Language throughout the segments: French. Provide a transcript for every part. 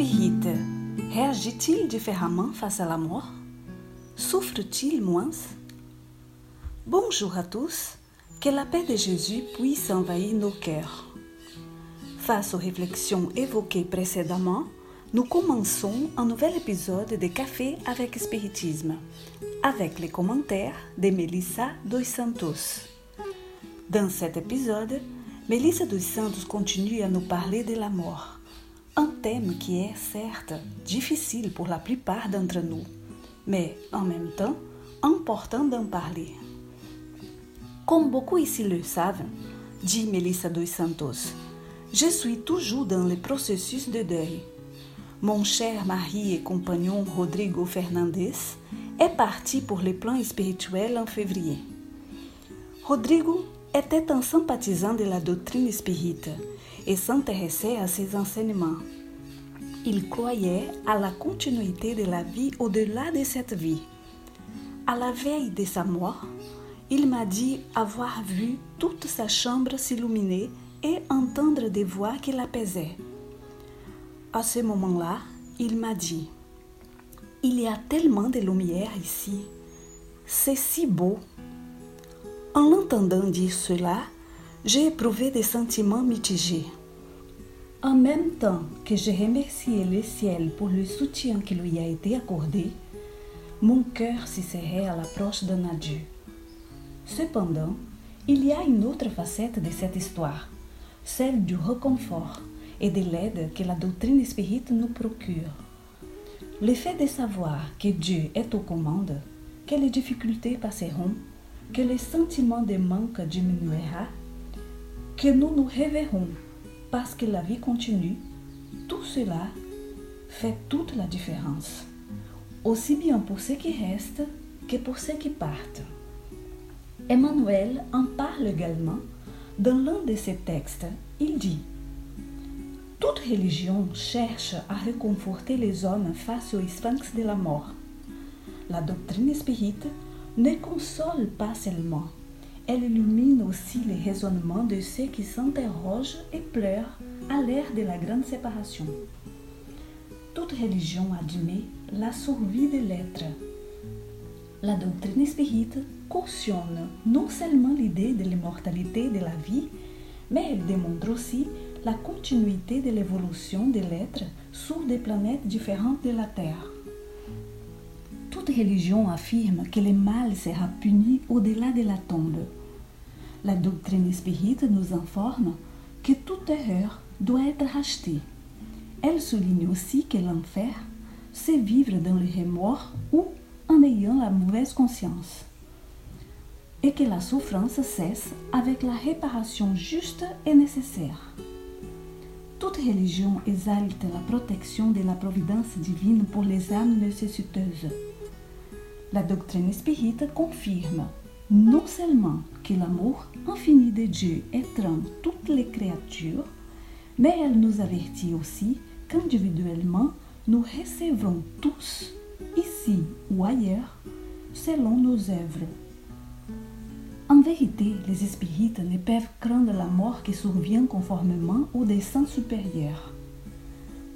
Vit-il différemment face à la mort? Souffre-t-il moins? Bonjour à tous, que la paix de Jésus puisse envahir nos cœurs. Face aux réflexions évoquées précédemment, nous commençons un nouvel épisode de Café avec Spiritisme, avec les commentaires de Melissa dos Santos. Dans cet épisode, Melissa dos Santos continue à nous parler de la mort un thème qui est certes difficile pour la plupart d'entre nous, mais en même temps important d'en parler. Comme beaucoup ici le savent, dit Melissa dos Santos, je suis toujours dans le processus de deuil. Mon cher mari et compagnon Rodrigo Fernandez est parti pour les plans spirituels en février. Rodrigo était un sympathisant de la doctrine spirite et s'intéressait à ses enseignements. Il croyait à la continuité de la vie au-delà de cette vie. À la veille de sa mort, il m'a dit avoir vu toute sa chambre s'illuminer et entendre des voix qui l'apaisaient. À ce moment-là, il m'a dit, Il y a tellement de lumière ici. C'est si beau. En l'entendant dire cela, j'ai éprouvé des sentiments mitigés. En même temps que j'ai remercié le ciel pour le soutien qui lui a été accordé, mon cœur s'y serrait à l'approche d'un adieu. Cependant, il y a une autre facette de cette histoire, celle du réconfort et de l'aide que la doctrine spirite nous procure. Le fait de savoir que Dieu est aux commandes, que les difficultés passeront, que le sentiment de manque diminuera, que nous nous réveillerons parce que la vie continue, tout cela fait toute la différence, aussi bien pour ceux qui restent que pour ceux qui partent. Emmanuel en parle également dans l'un de ses textes. Il dit Toute religion cherche à réconforter les hommes face au sphinx de la mort. La doctrine spirite ne console pas seulement, elle illumine aussi les raisonnements de ceux qui s'interrogent et pleurent à l'ère de la grande séparation. Toute religion admet la survie de l'être. La doctrine spirite cautionne non seulement l'idée de l'immortalité de la vie, mais elle démontre aussi la continuité de l'évolution de l'être sur des planètes différentes de la Terre. Toute religion affirme que le mal sera puni au-delà de la tombe. La doctrine spirite nous informe que toute erreur doit être rachetée. Elle souligne aussi que l'enfer, c'est vivre dans le remords ou en ayant la mauvaise conscience. Et que la souffrance cesse avec la réparation juste et nécessaire. Toute religion exalte la protection de la providence divine pour les âmes nécessiteuses. La doctrine spirite confirme non seulement que l'amour infini de Dieu étreint toutes les créatures, mais elle nous avertit aussi qu'individuellement, nous recevons tous, ici ou ailleurs, selon nos œuvres. En vérité, les spirites ne peuvent craindre la mort qui survient conformément au dessein supérieur.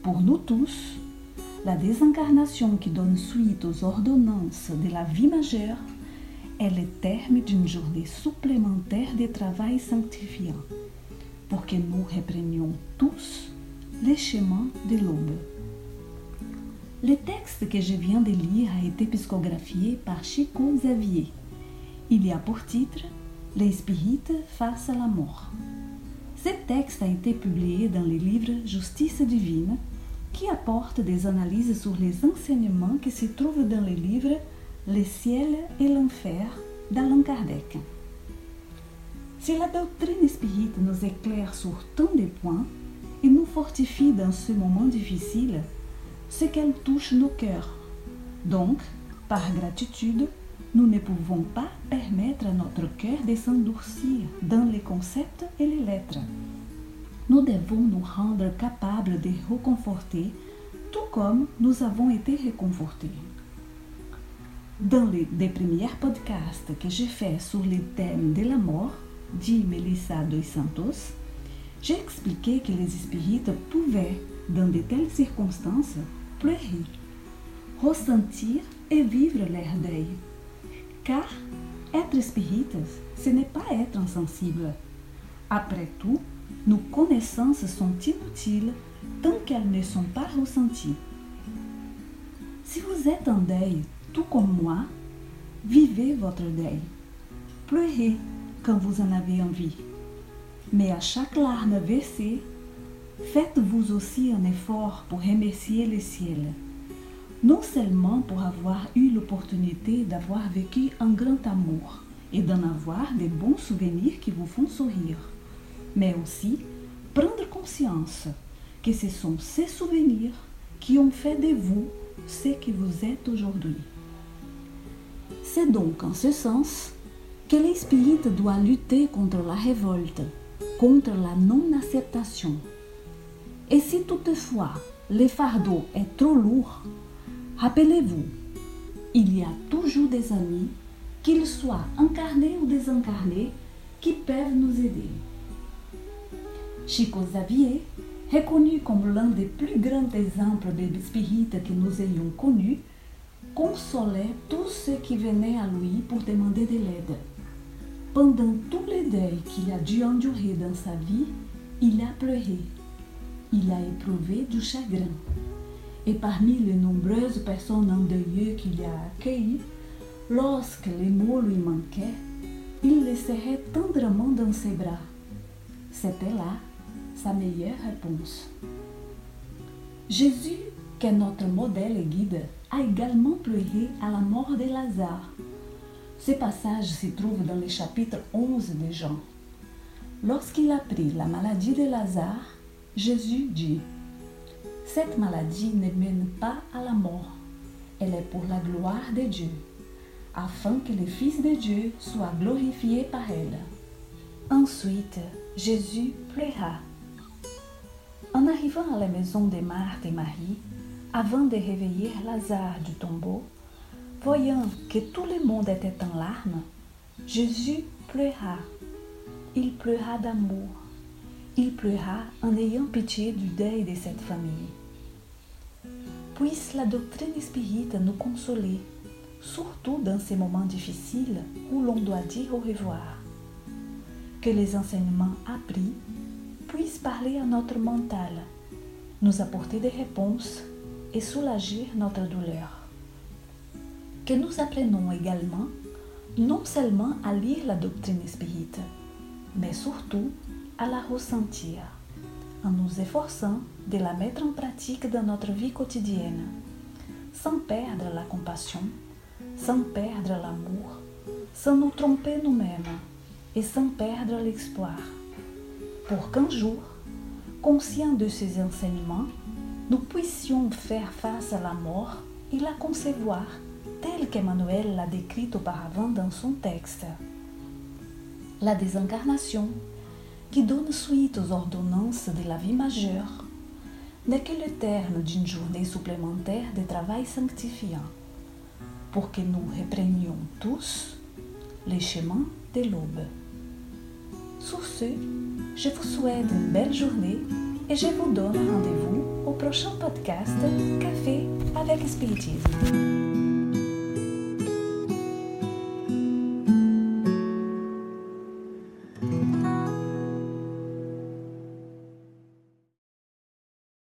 Pour nous tous, la désincarnation qui donne suite aux ordonnances de la vie majeure est le terme d'une journée supplémentaire de travail sanctifiant pour que nous reprenions tous les chemins de l'aube. Le texte que je viens de lire a été psychographié par Chico Xavier. Il y a pour titre Les spirites face à la mort. Ce texte a été publié dans le livre Justice divine, qui apporte des analyses sur les enseignements qui se trouvent dans le livre le ciel et l'enfer d'Alain Kardec. Si la doctrine spirite nous éclaire sur tant de points et nous fortifie dans ce moment difficile, c'est qu'elle touche nos cœurs. Donc, par gratitude, nous ne pouvons pas permettre à notre cœur de s'endurcir dans les concepts et les lettres. Nous devons nous rendre capables de reconforter, tout comme nous avons été réconfortés. Dans les deux premiers podcasts que j'ai fait sur le thème de la mort, dit Melissa dos Santos, j'ai expliqué que les spirites pouvaient, dans de telles circonstances, pleurer, ressentir et vivre leur deuil. Car être spirites, ce n'est pas être insensible. Après tout, nos connaissances sont inutiles tant qu'elles ne sont pas ressenties. Si vous êtes en deuil, tout comme moi, vivez votre deuil. Pleurez quand vous en avez envie. Mais à chaque larme versée, faites-vous aussi un effort pour remercier le ciel. Non seulement pour avoir eu l'opportunité d'avoir vécu un grand amour et d'en avoir des bons souvenirs qui vous font sourire, mais aussi prendre conscience que ce sont ces souvenirs qui ont fait de vous ce que vous êtes aujourd'hui. C'est donc en ce sens que l'esprit doit lutter contre la révolte, contre la non-acceptation. Et si toutefois le fardeau est trop lourd, rappelez-vous, il y a toujours des amis, qu'ils soient incarnés ou désincarnés, qui peuvent nous aider. Chico Xavier, reconnu comme l'un des plus grands exemples de spirites que nous ayons connus, consolait tous ceux qui venaient à lui pour demander de l'aide. Pendant tous les deuils qu'il a dû endurer dans sa vie, il a pleuré, il a éprouvé du chagrin. Et parmi les nombreuses personnes endeuillées qu'il a accueillies, lorsque les mots lui manquaient, il les serrait tendrement dans ses bras. C'était là sa meilleure réponse. Jésus, notre modèle et guide, a également pleuré à la mort de Lazare. Ce passage se trouve dans le chapitre 11 de Jean. Lorsqu'il apprit la maladie de Lazare, Jésus dit, Cette maladie ne mène pas à la mort, elle est pour la gloire de Dieu, afin que le Fils de Dieu soit glorifié par elle. Ensuite, Jésus pleura. En arrivant à la maison de Marthe et Marie, avant de réveiller Lazare du tombeau, voyant que tout le monde était en larmes, Jésus pleura. Il pleura d'amour. Il pleura en ayant pitié du deuil de cette famille. Puisse la doctrine spirite nous consoler, surtout dans ces moments difficiles où l'on doit dire au revoir. Que les enseignements appris puissent parler à notre mental, nous apporter des réponses et soulager notre douleur. Que nous apprenons également non seulement à lire la doctrine spirite, mais surtout à la ressentir, en nous efforçant de la mettre en pratique dans notre vie quotidienne, sans perdre la compassion, sans perdre l'amour, sans nous tromper nous-mêmes et sans perdre l'espoir, pour qu'un jour, conscients de ces enseignements, nous puissions faire face à la mort et la concevoir telle qu'Emmanuel l'a décrite auparavant dans son texte. La désincarnation, qui donne suite aux ordonnances de la vie majeure, n'est que le terme d'une journée supplémentaire de travail sanctifiant, pour que nous reprenions tous les chemins de l'aube. Sur ce, je vous souhaite une belle journée et je vous donne rendez-vous au prochain podcast Café avec Spiritisme.